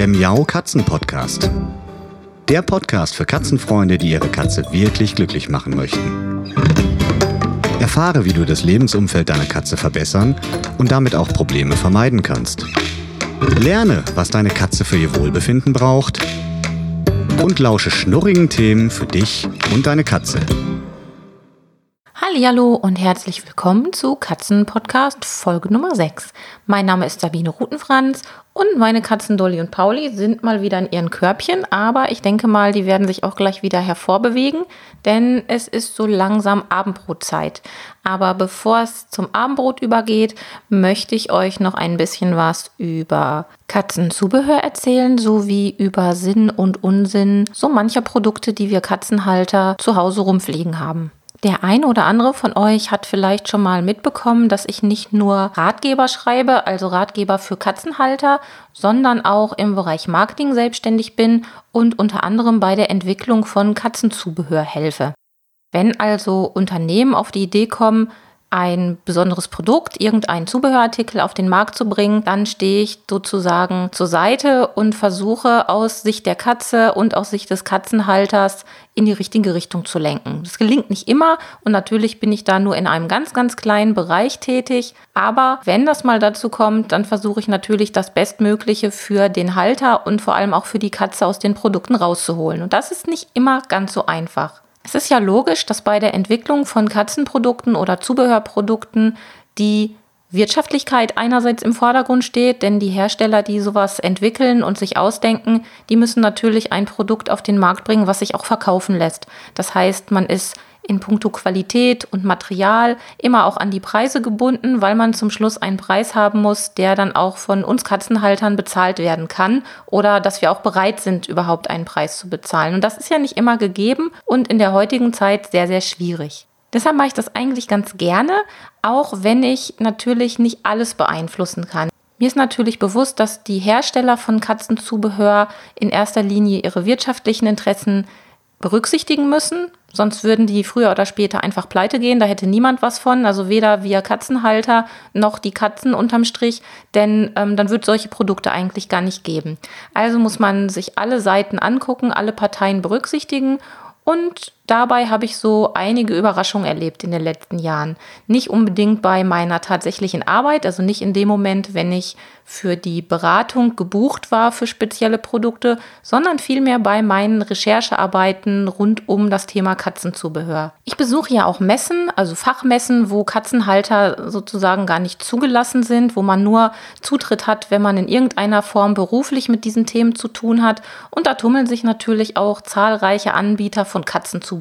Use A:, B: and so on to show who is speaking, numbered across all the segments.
A: der Miau Katzen Podcast. Der Podcast für Katzenfreunde, die ihre Katze wirklich glücklich machen möchten. Erfahre, wie du das Lebensumfeld deiner Katze verbessern und damit auch Probleme vermeiden kannst. Lerne, was deine Katze für ihr Wohlbefinden braucht und lausche schnurrigen Themen für dich und deine Katze.
B: Hallo und herzlich willkommen zu Katzenpodcast Folge Nummer 6. Mein Name ist Sabine Rutenfranz und meine Katzen Dolly und Pauli sind mal wieder in ihren Körbchen, aber ich denke mal, die werden sich auch gleich wieder hervorbewegen, denn es ist so langsam Abendbrotzeit. Aber bevor es zum Abendbrot übergeht, möchte ich euch noch ein bisschen was über Katzenzubehör erzählen, sowie über Sinn und Unsinn so mancher Produkte, die wir Katzenhalter zu Hause rumfliegen haben. Der ein oder andere von euch hat vielleicht schon mal mitbekommen, dass ich nicht nur Ratgeber schreibe, also Ratgeber für Katzenhalter, sondern auch im Bereich Marketing selbstständig bin und unter anderem bei der Entwicklung von Katzenzubehör helfe. Wenn also Unternehmen auf die Idee kommen, ein besonderes Produkt, irgendeinen Zubehörartikel auf den Markt zu bringen, dann stehe ich sozusagen zur Seite und versuche aus Sicht der Katze und aus Sicht des Katzenhalters in die richtige Richtung zu lenken. Das gelingt nicht immer und natürlich bin ich da nur in einem ganz, ganz kleinen Bereich tätig. Aber wenn das mal dazu kommt, dann versuche ich natürlich das Bestmögliche für den Halter und vor allem auch für die Katze aus den Produkten rauszuholen. Und das ist nicht immer ganz so einfach. Es ist ja logisch, dass bei der Entwicklung von Katzenprodukten oder Zubehörprodukten die Wirtschaftlichkeit einerseits im Vordergrund steht, denn die Hersteller, die sowas entwickeln und sich ausdenken, die müssen natürlich ein Produkt auf den Markt bringen, was sich auch verkaufen lässt. Das heißt, man ist in puncto Qualität und Material immer auch an die Preise gebunden, weil man zum Schluss einen Preis haben muss, der dann auch von uns Katzenhaltern bezahlt werden kann oder dass wir auch bereit sind, überhaupt einen Preis zu bezahlen. Und das ist ja nicht immer gegeben und in der heutigen Zeit sehr, sehr schwierig. Deshalb mache ich das eigentlich ganz gerne, auch wenn ich natürlich nicht alles beeinflussen kann. Mir ist natürlich bewusst, dass die Hersteller von Katzenzubehör in erster Linie ihre wirtschaftlichen Interessen berücksichtigen müssen. Sonst würden die früher oder später einfach pleite gehen. Da hätte niemand was von. Also weder wir Katzenhalter noch die Katzen unterm Strich. Denn ähm, dann wird solche Produkte eigentlich gar nicht geben. Also muss man sich alle Seiten angucken, alle Parteien berücksichtigen und dabei habe ich so einige Überraschungen erlebt in den letzten Jahren. Nicht unbedingt bei meiner tatsächlichen Arbeit, also nicht in dem Moment, wenn ich für die Beratung gebucht war für spezielle Produkte, sondern vielmehr bei meinen Recherchearbeiten rund um das Thema Katzenzubehör. Ich besuche ja auch Messen, also Fachmessen, wo Katzenhalter sozusagen gar nicht zugelassen sind, wo man nur Zutritt hat, wenn man in irgendeiner Form beruflich mit diesen Themen zu tun hat. Und da tummeln sich natürlich auch zahlreiche Anbieter von Katzenzubehör.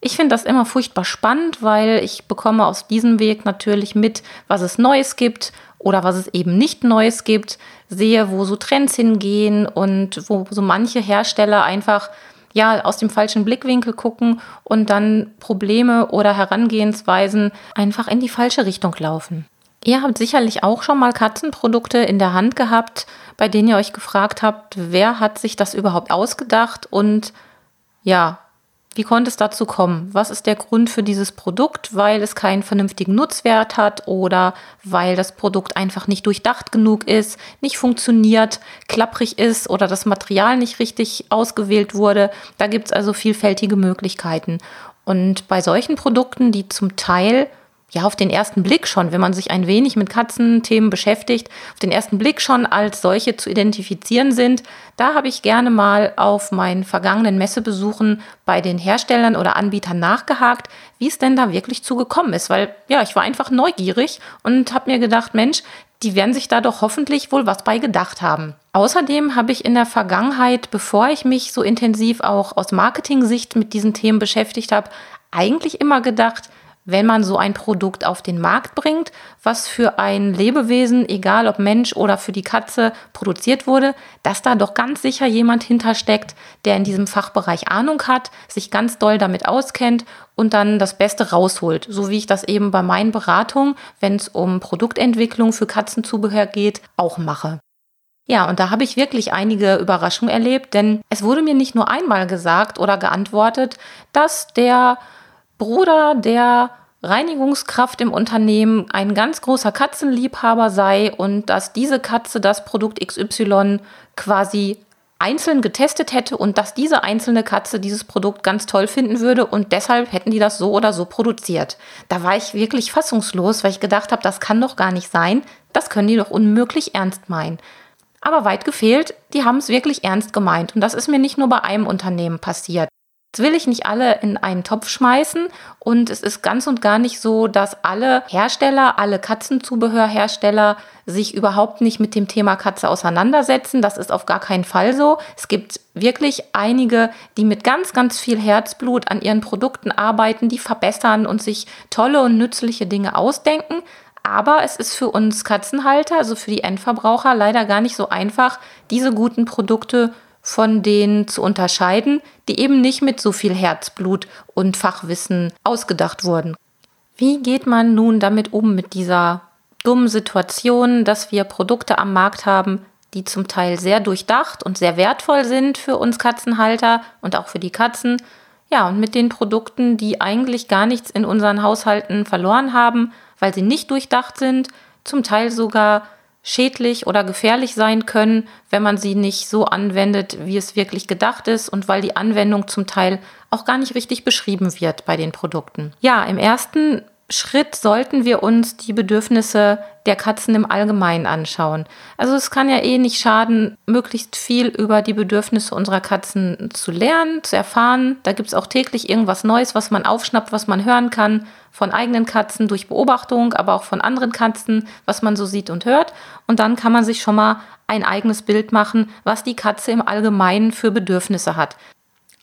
B: Ich finde das immer furchtbar spannend, weil ich bekomme aus diesem Weg natürlich mit, was es Neues gibt oder was es eben nicht Neues gibt, sehe, wo so Trends hingehen und wo so manche Hersteller einfach ja aus dem falschen Blickwinkel gucken und dann Probleme oder Herangehensweisen einfach in die falsche Richtung laufen. Ihr habt sicherlich auch schon mal Katzenprodukte in der Hand gehabt, bei denen ihr euch gefragt habt, wer hat sich das überhaupt ausgedacht und ja, wie konnte es dazu kommen? Was ist der Grund für dieses Produkt? Weil es keinen vernünftigen Nutzwert hat oder weil das Produkt einfach nicht durchdacht genug ist, nicht funktioniert, klapprig ist oder das Material nicht richtig ausgewählt wurde. Da gibt es also vielfältige Möglichkeiten. Und bei solchen Produkten, die zum Teil ja auf den ersten Blick schon, wenn man sich ein wenig mit Katzenthemen beschäftigt, auf den ersten Blick schon als solche zu identifizieren sind. Da habe ich gerne mal auf meinen vergangenen Messebesuchen bei den Herstellern oder Anbietern nachgehakt, wie es denn da wirklich zugekommen ist, weil ja, ich war einfach neugierig und habe mir gedacht, Mensch, die werden sich da doch hoffentlich wohl was bei gedacht haben. Außerdem habe ich in der Vergangenheit, bevor ich mich so intensiv auch aus Marketing-Sicht mit diesen Themen beschäftigt habe, eigentlich immer gedacht, wenn man so ein Produkt auf den Markt bringt, was für ein Lebewesen, egal ob Mensch oder für die Katze produziert wurde, dass da doch ganz sicher jemand hintersteckt, der in diesem Fachbereich Ahnung hat, sich ganz doll damit auskennt und dann das Beste rausholt. So wie ich das eben bei meinen Beratungen, wenn es um Produktentwicklung für Katzenzubehör geht, auch mache. Ja, und da habe ich wirklich einige Überraschungen erlebt, denn es wurde mir nicht nur einmal gesagt oder geantwortet, dass der Bruder der Reinigungskraft im Unternehmen ein ganz großer Katzenliebhaber sei und dass diese Katze das Produkt XY quasi einzeln getestet hätte und dass diese einzelne Katze dieses Produkt ganz toll finden würde und deshalb hätten die das so oder so produziert. Da war ich wirklich fassungslos, weil ich gedacht habe, das kann doch gar nicht sein, das können die doch unmöglich ernst meinen. Aber weit gefehlt, die haben es wirklich ernst gemeint und das ist mir nicht nur bei einem Unternehmen passiert. Jetzt will ich nicht alle in einen Topf schmeißen und es ist ganz und gar nicht so, dass alle Hersteller, alle Katzenzubehörhersteller sich überhaupt nicht mit dem Thema Katze auseinandersetzen. Das ist auf gar keinen Fall so. Es gibt wirklich einige, die mit ganz, ganz viel Herzblut an ihren Produkten arbeiten, die verbessern und sich tolle und nützliche Dinge ausdenken. Aber es ist für uns Katzenhalter, also für die Endverbraucher, leider gar nicht so einfach, diese guten Produkte von denen zu unterscheiden, die eben nicht mit so viel Herzblut und Fachwissen ausgedacht wurden. Wie geht man nun damit um mit dieser dummen Situation, dass wir Produkte am Markt haben, die zum Teil sehr durchdacht und sehr wertvoll sind für uns Katzenhalter und auch für die Katzen. Ja, und mit den Produkten, die eigentlich gar nichts in unseren Haushalten verloren haben, weil sie nicht durchdacht sind, zum Teil sogar schädlich oder gefährlich sein können, wenn man sie nicht so anwendet, wie es wirklich gedacht ist und weil die Anwendung zum Teil auch gar nicht richtig beschrieben wird bei den Produkten. Ja, im ersten Schritt sollten wir uns die Bedürfnisse der Katzen im Allgemeinen anschauen. Also es kann ja eh nicht schaden, möglichst viel über die Bedürfnisse unserer Katzen zu lernen, zu erfahren. Da gibt es auch täglich irgendwas Neues, was man aufschnappt, was man hören kann von eigenen Katzen durch Beobachtung, aber auch von anderen Katzen, was man so sieht und hört. Und dann kann man sich schon mal ein eigenes Bild machen, was die Katze im Allgemeinen für Bedürfnisse hat.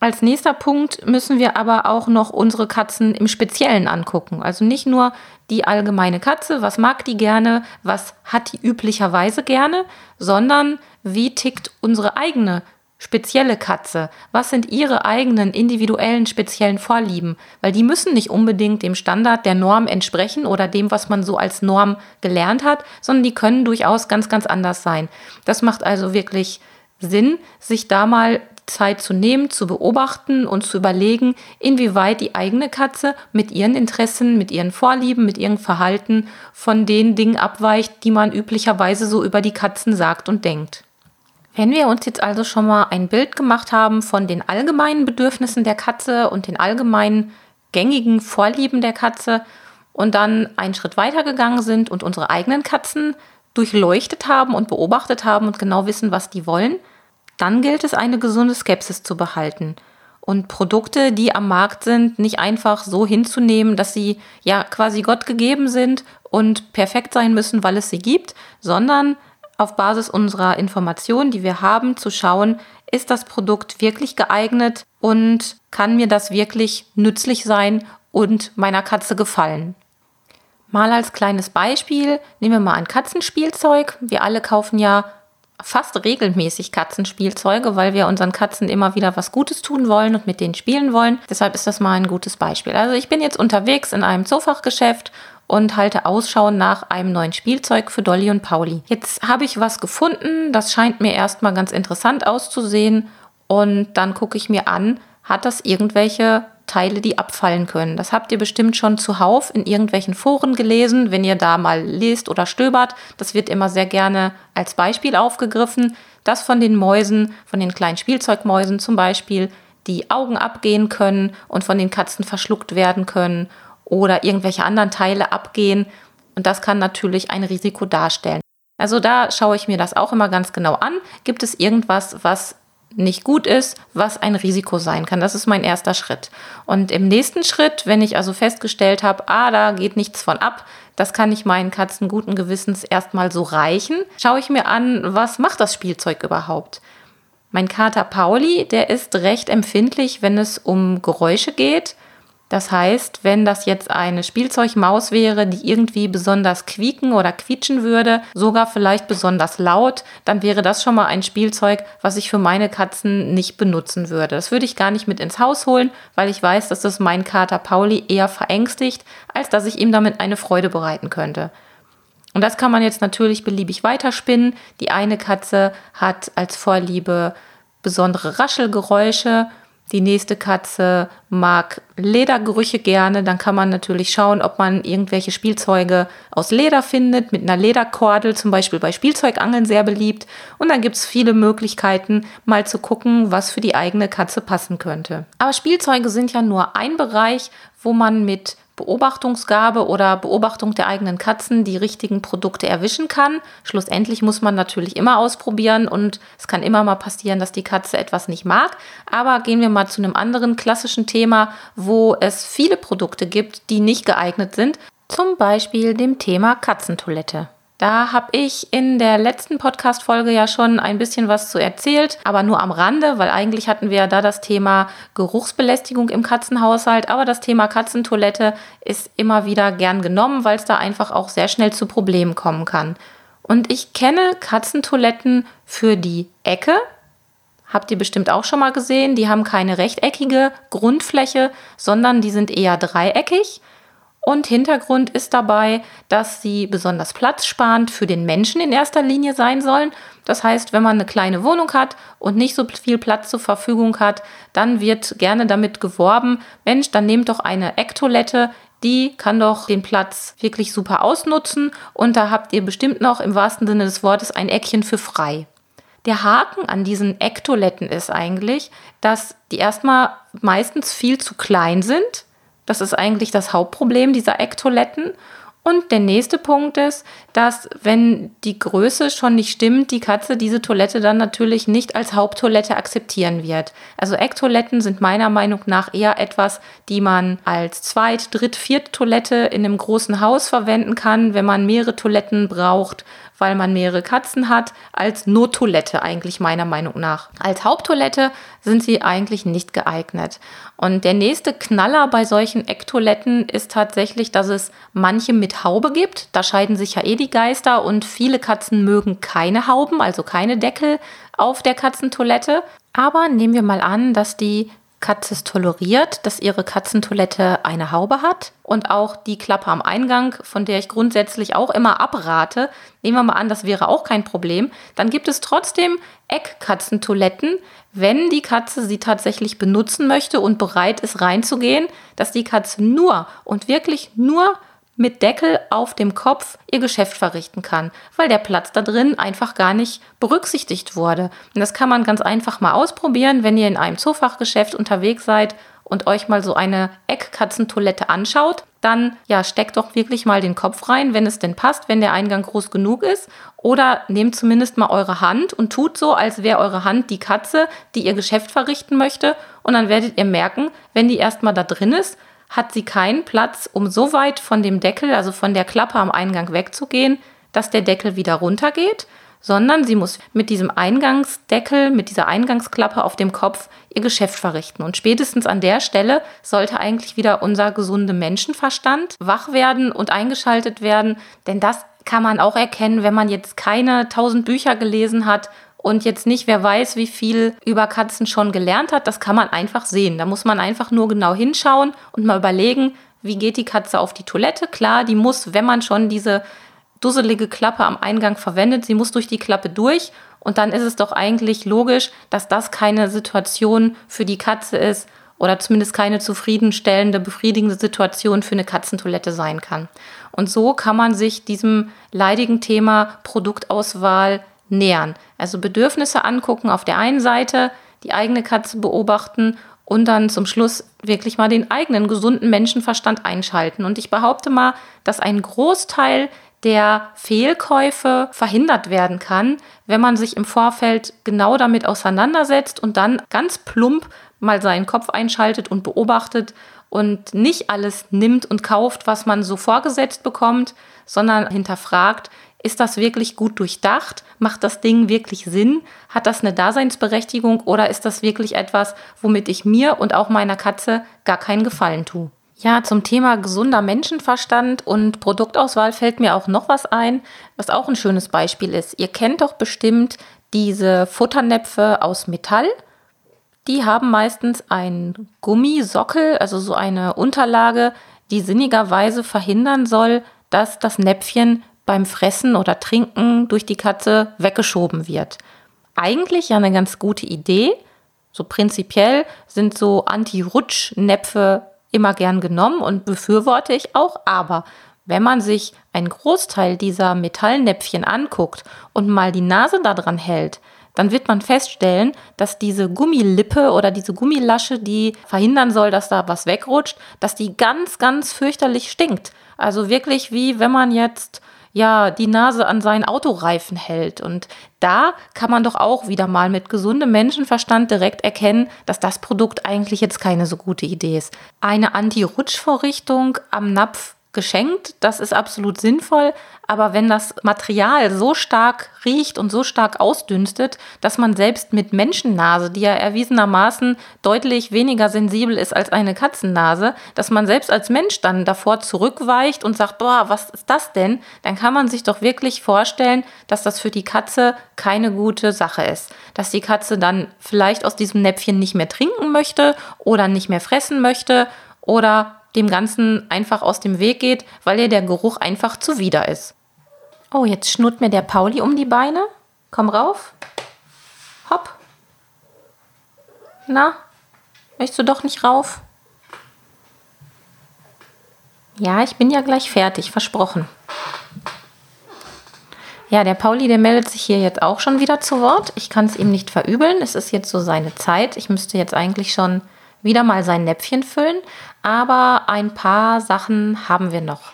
B: Als nächster Punkt müssen wir aber auch noch unsere Katzen im Speziellen angucken. Also nicht nur die allgemeine Katze, was mag die gerne, was hat die üblicherweise gerne, sondern wie tickt unsere eigene spezielle Katze? Was sind ihre eigenen individuellen speziellen Vorlieben? Weil die müssen nicht unbedingt dem Standard der Norm entsprechen oder dem, was man so als Norm gelernt hat, sondern die können durchaus ganz, ganz anders sein. Das macht also wirklich Sinn, sich da mal Zeit zu nehmen, zu beobachten und zu überlegen, inwieweit die eigene Katze mit ihren Interessen, mit ihren Vorlieben, mit ihrem Verhalten von den Dingen abweicht, die man üblicherweise so über die Katzen sagt und denkt. Wenn wir uns jetzt also schon mal ein Bild gemacht haben von den allgemeinen Bedürfnissen der Katze und den allgemeinen gängigen Vorlieben der Katze und dann einen Schritt weiter gegangen sind und unsere eigenen Katzen durchleuchtet haben und beobachtet haben und genau wissen, was die wollen, dann gilt es, eine gesunde Skepsis zu behalten und Produkte, die am Markt sind, nicht einfach so hinzunehmen, dass sie ja quasi Gott gegeben sind und perfekt sein müssen, weil es sie gibt, sondern auf Basis unserer Informationen, die wir haben, zu schauen, ist das Produkt wirklich geeignet und kann mir das wirklich nützlich sein und meiner Katze gefallen. Mal als kleines Beispiel nehmen wir mal ein Katzenspielzeug. Wir alle kaufen ja fast regelmäßig Katzenspielzeuge, weil wir unseren Katzen immer wieder was Gutes tun wollen und mit denen spielen wollen. Deshalb ist das mal ein gutes Beispiel. Also ich bin jetzt unterwegs in einem Zoofachgeschäft und halte Ausschau nach einem neuen Spielzeug für Dolly und Pauli. Jetzt habe ich was gefunden, das scheint mir erstmal ganz interessant auszusehen und dann gucke ich mir an, hat das irgendwelche Teile, die abfallen können. Das habt ihr bestimmt schon zuhauf in irgendwelchen Foren gelesen, wenn ihr da mal lest oder stöbert. Das wird immer sehr gerne als Beispiel aufgegriffen, dass von den Mäusen, von den kleinen Spielzeugmäusen zum Beispiel, die Augen abgehen können und von den Katzen verschluckt werden können oder irgendwelche anderen Teile abgehen. Und das kann natürlich ein Risiko darstellen. Also da schaue ich mir das auch immer ganz genau an. Gibt es irgendwas, was nicht gut ist, was ein Risiko sein kann. Das ist mein erster Schritt. Und im nächsten Schritt, wenn ich also festgestellt habe, ah, da geht nichts von ab, das kann ich meinen Katzen guten Gewissens erstmal so reichen, schaue ich mir an, was macht das Spielzeug überhaupt? Mein Kater Pauli, der ist recht empfindlich, wenn es um Geräusche geht. Das heißt, wenn das jetzt eine Spielzeugmaus wäre, die irgendwie besonders quieken oder quietschen würde, sogar vielleicht besonders laut, dann wäre das schon mal ein Spielzeug, was ich für meine Katzen nicht benutzen würde. Das würde ich gar nicht mit ins Haus holen, weil ich weiß, dass das mein Kater Pauli eher verängstigt, als dass ich ihm damit eine Freude bereiten könnte. Und das kann man jetzt natürlich beliebig weiterspinnen. Die eine Katze hat als Vorliebe besondere Raschelgeräusche, Die nächste Katze mag Ledergerüche gerne. Dann kann man natürlich schauen, ob man irgendwelche Spielzeuge aus Leder findet, mit einer Lederkordel, zum Beispiel bei Spielzeugangeln sehr beliebt. Und dann gibt es viele Möglichkeiten, mal zu gucken, was für die eigene Katze passen könnte. Aber Spielzeuge sind ja nur ein Bereich, wo man mit Beobachtungsgabe oder Beobachtung der eigenen Katzen die richtigen Produkte erwischen kann. Schlussendlich muss man natürlich immer ausprobieren und es kann immer mal passieren, dass die Katze etwas nicht mag. Aber gehen wir mal zu einem anderen klassischen Thema, wo es viele Produkte gibt, die nicht geeignet sind. Zum Beispiel dem Thema Katzentoilette. Da habe ich in der letzten Podcast-Folge ja schon ein bisschen was zu erzählt, aber nur am Rande, weil eigentlich hatten wir ja da das Thema Geruchsbelästigung im Katzenhaushalt. Aber das Thema Katzentoilette ist immer wieder gern genommen, weil es da einfach auch sehr schnell zu Problemen kommen kann. Und ich kenne Katzentoiletten für die Ecke. Habt ihr bestimmt auch schon mal gesehen. Die haben keine rechteckige Grundfläche, sondern die sind eher dreieckig. Und Hintergrund ist dabei, dass sie besonders platzsparend für den Menschen in erster Linie sein sollen. Das heißt, wenn man eine kleine Wohnung hat und nicht so viel Platz zur Verfügung hat, dann wird gerne damit geworben, Mensch, dann nehmt doch eine Ecktoilette, die kann doch den Platz wirklich super ausnutzen und da habt ihr bestimmt noch im wahrsten Sinne des Wortes ein Eckchen für frei. Der Haken an diesen Ecktoiletten ist eigentlich, dass die erstmal meistens viel zu klein sind das ist eigentlich das Hauptproblem dieser Ecktoiletten. Und der nächste Punkt ist, dass wenn die Größe schon nicht stimmt, die Katze diese Toilette dann natürlich nicht als Haupttoilette akzeptieren wird. Also Ecktoiletten sind meiner Meinung nach eher etwas, die man als Zweit-, Dritt-, Viert-Toilette in einem großen Haus verwenden kann, wenn man mehrere Toiletten braucht weil man mehrere Katzen hat, als Nottoilette eigentlich meiner Meinung nach. Als Haupttoilette sind sie eigentlich nicht geeignet. Und der nächste Knaller bei solchen Ecktoiletten ist tatsächlich, dass es manche mit Haube gibt. Da scheiden sich ja eh die Geister und viele Katzen mögen keine Hauben, also keine Deckel auf der Katzentoilette. Aber nehmen wir mal an, dass die Katze es toleriert, dass ihre Katzentoilette eine Haube hat und auch die Klappe am Eingang, von der ich grundsätzlich auch immer abrate. Nehmen wir mal an, das wäre auch kein Problem. Dann gibt es trotzdem Eckkatzentoiletten, wenn die Katze sie tatsächlich benutzen möchte und bereit ist reinzugehen, dass die Katze nur und wirklich nur mit Deckel auf dem Kopf ihr Geschäft verrichten kann, weil der Platz da drin einfach gar nicht berücksichtigt wurde. Und das kann man ganz einfach mal ausprobieren, wenn ihr in einem Zoofachgeschäft unterwegs seid und euch mal so eine Eckkatzentoilette anschaut, dann ja, steckt doch wirklich mal den Kopf rein, wenn es denn passt, wenn der Eingang groß genug ist. Oder nehmt zumindest mal eure Hand und tut so, als wäre eure Hand die Katze, die ihr Geschäft verrichten möchte. Und dann werdet ihr merken, wenn die erstmal da drin ist, hat sie keinen Platz, um so weit von dem Deckel, also von der Klappe am Eingang wegzugehen, dass der Deckel wieder runtergeht, sondern sie muss mit diesem Eingangsdeckel, mit dieser Eingangsklappe auf dem Kopf ihr Geschäft verrichten. Und spätestens an der Stelle sollte eigentlich wieder unser gesunder Menschenverstand wach werden und eingeschaltet werden, denn das kann man auch erkennen, wenn man jetzt keine tausend Bücher gelesen hat und jetzt nicht, wer weiß, wie viel über Katzen schon gelernt hat. Das kann man einfach sehen. Da muss man einfach nur genau hinschauen und mal überlegen, wie geht die Katze auf die Toilette. Klar, die muss, wenn man schon diese dusselige Klappe am Eingang verwendet, sie muss durch die Klappe durch. Und dann ist es doch eigentlich logisch, dass das keine Situation für die Katze ist oder zumindest keine zufriedenstellende, befriedigende Situation für eine Katzentoilette sein kann. Und so kann man sich diesem leidigen Thema Produktauswahl nähern. Also Bedürfnisse angucken auf der einen Seite, die eigene Katze beobachten und dann zum Schluss wirklich mal den eigenen gesunden Menschenverstand einschalten. Und ich behaupte mal, dass ein Großteil der Fehlkäufe verhindert werden kann, wenn man sich im Vorfeld genau damit auseinandersetzt und dann ganz plump mal seinen Kopf einschaltet und beobachtet und nicht alles nimmt und kauft, was man so vorgesetzt bekommt, sondern hinterfragt, ist das wirklich gut durchdacht? Macht das Ding wirklich Sinn? Hat das eine Daseinsberechtigung oder ist das wirklich etwas, womit ich mir und auch meiner Katze gar keinen Gefallen tue? Ja, zum Thema gesunder Menschenverstand und Produktauswahl fällt mir auch noch was ein, was auch ein schönes Beispiel ist. Ihr kennt doch bestimmt diese Futternäpfe aus Metall. Die haben meistens einen Gummisockel, also so eine Unterlage, die sinnigerweise verhindern soll, dass das Näpfchen beim Fressen oder Trinken durch die Katze weggeschoben wird. Eigentlich ja eine ganz gute Idee, So prinzipiell sind so Anti-Rutsch-Näpfe immer gern genommen und befürworte ich auch, aber wenn man sich einen Großteil dieser Metallnäpfchen anguckt und mal die Nase daran hält, dann wird man feststellen, dass diese Gummilippe oder diese Gummilasche, die verhindern soll, dass da was wegrutscht, dass die ganz, ganz fürchterlich stinkt. Also wirklich wie wenn man jetzt ja die Nase an seinen Autoreifen hält. Und da kann man doch auch wieder mal mit gesundem Menschenverstand direkt erkennen, dass das Produkt eigentlich jetzt keine so gute Idee ist. Eine Anti-Rutsch-Vorrichtung am Napf geschenkt. Das ist absolut sinnvoll. Aber wenn das Material so stark riecht und so stark ausdünstet, dass man selbst mit Menschennase, die ja erwiesenermaßen deutlich weniger sensibel ist als eine Katzennase, dass man selbst als Mensch dann davor zurückweicht und sagt, boah, was ist das denn? Dann kann man sich doch wirklich vorstellen, dass das für die Katze keine gute Sache ist. Dass die Katze dann vielleicht aus diesem Näpfchen nicht mehr trinken möchte oder nicht mehr fressen möchte oder dem Ganzen einfach aus dem Weg geht, weil ihr der Geruch einfach zuwider ist. Oh, jetzt schnurrt mir der Pauli um die Beine. Komm rauf. Hopp. Na, möchtest du doch nicht rauf? Ja, ich bin ja gleich fertig, versprochen. Ja, der Pauli, der meldet sich hier jetzt auch schon wieder zu Wort. Ich kann es ihm nicht verübeln. Es ist jetzt so seine Zeit. Ich müsste jetzt eigentlich schon wieder mal sein Näpfchen füllen, aber ein paar Sachen haben wir noch.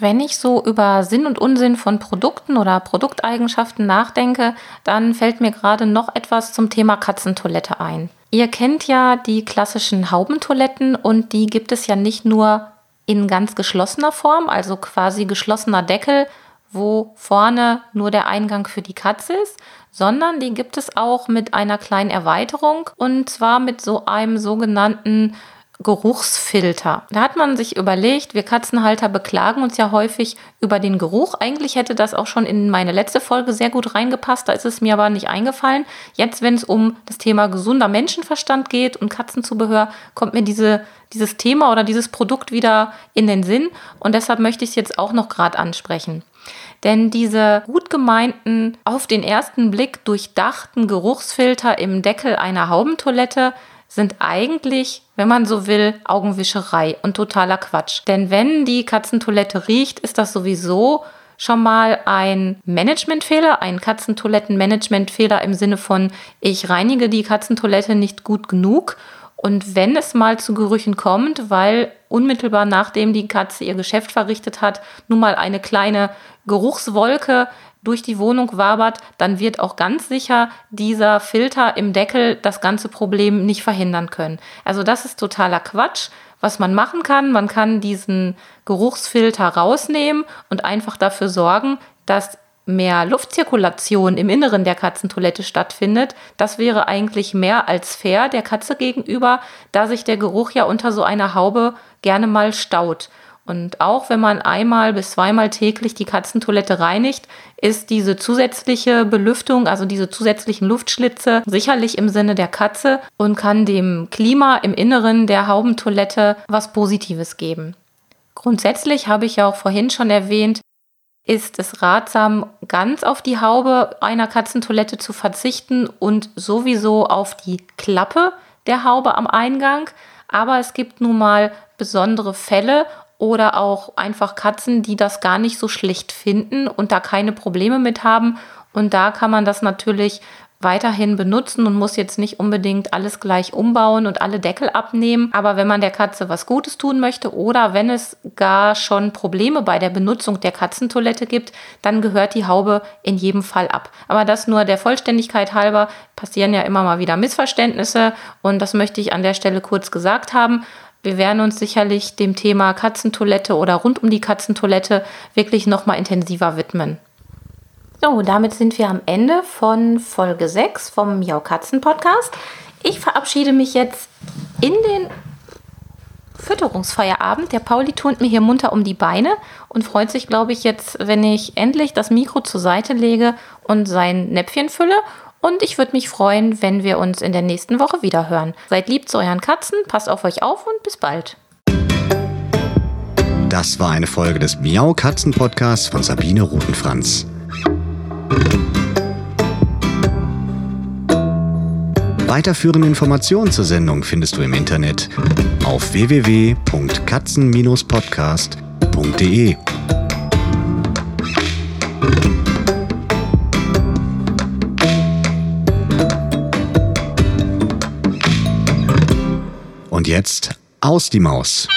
B: Wenn ich so über Sinn und Unsinn von Produkten oder Produkteigenschaften nachdenke, dann fällt mir gerade noch etwas zum Thema Katzentoilette ein. Ihr kennt ja die klassischen Haubentoiletten und die gibt es ja nicht nur in ganz geschlossener Form, also quasi geschlossener Deckel, wo vorne nur der Eingang für die Katze ist, sondern die gibt es auch mit einer kleinen Erweiterung und zwar mit so einem sogenannten Geruchsfilter. Da hat man sich überlegt, wir Katzenhalter beklagen uns ja häufig über den Geruch. Eigentlich hätte das auch schon in meine letzte Folge sehr gut reingepasst, da ist es mir aber nicht eingefallen. Jetzt, wenn es um das Thema gesunder Menschenverstand geht und Katzenzubehör, kommt mir diese, dieses Thema oder dieses Produkt wieder in den Sinn und deshalb möchte ich es jetzt auch noch gerade ansprechen. Denn diese gut gemeinten, auf den ersten Blick durchdachten Geruchsfilter im Deckel einer Haubentoilette sind eigentlich, wenn man so will, Augenwischerei und totaler Quatsch. Denn wenn die Katzentoilette riecht, ist das sowieso schon mal ein Managementfehler, ein Katzentoilettenmanagementfehler im Sinne von, ich reinige die Katzentoilette nicht gut genug und wenn es mal zu Gerüchen kommt, weil unmittelbar nachdem die Katze ihr Geschäft verrichtet hat, nun mal eine kleine Geruchswolke durch die Wohnung wabert, dann wird auch ganz sicher dieser Filter im Deckel das ganze Problem nicht verhindern können. Also das ist totaler Quatsch. Was man machen kann, man kann diesen Geruchsfilter rausnehmen und einfach dafür sorgen, dass mehr Luftzirkulation im Inneren der Katzentoilette stattfindet, das wäre eigentlich mehr als fair der Katze gegenüber, da sich der Geruch ja unter so einer Haube gerne mal staut. Und auch wenn man einmal bis zweimal täglich die Katzentoilette reinigt, ist diese zusätzliche Belüftung, also diese zusätzlichen Luftschlitze, sicherlich im Sinne der Katze und kann dem Klima im Inneren der Haubentoilette was Positives geben. Grundsätzlich habe ich ja auch vorhin schon erwähnt, ist es ratsam, ganz auf die Haube einer Katzentoilette zu verzichten und sowieso auf die Klappe der Haube am Eingang. Aber es gibt nun mal besondere Fälle oder auch einfach Katzen, die das gar nicht so schlicht finden und da keine Probleme mit haben. Und da kann man das natürlich weiterhin benutzen und muss jetzt nicht unbedingt alles gleich umbauen und alle Deckel abnehmen. Aber wenn man der Katze was Gutes tun möchte oder wenn es gar schon Probleme bei der Benutzung der Katzentoilette gibt, dann gehört die Haube in jedem Fall ab. Aber das nur der Vollständigkeit halber passieren ja immer mal wieder Missverständnisse und das möchte ich an der Stelle kurz gesagt haben. Wir werden uns sicherlich dem Thema Katzentoilette oder rund um die Katzentoilette wirklich noch mal intensiver widmen. So, damit sind wir am Ende von Folge 6 vom Miau Katzen Podcast. Ich verabschiede mich jetzt in den Fütterungsfeierabend. Der Pauli turnt mir hier munter um die Beine und freut sich, glaube ich, jetzt, wenn ich endlich das Mikro zur Seite lege und sein Näpfchen fülle. Und ich würde mich freuen, wenn wir uns in der nächsten Woche wieder hören. Seid lieb zu euren Katzen, passt auf euch auf und bis bald.
A: Das war eine Folge des Miau Katzen Podcasts von Sabine Rutenfranz. Weiterführende Informationen zur Sendung findest du im Internet auf www.katzen-podcast.de. Und jetzt aus die Maus.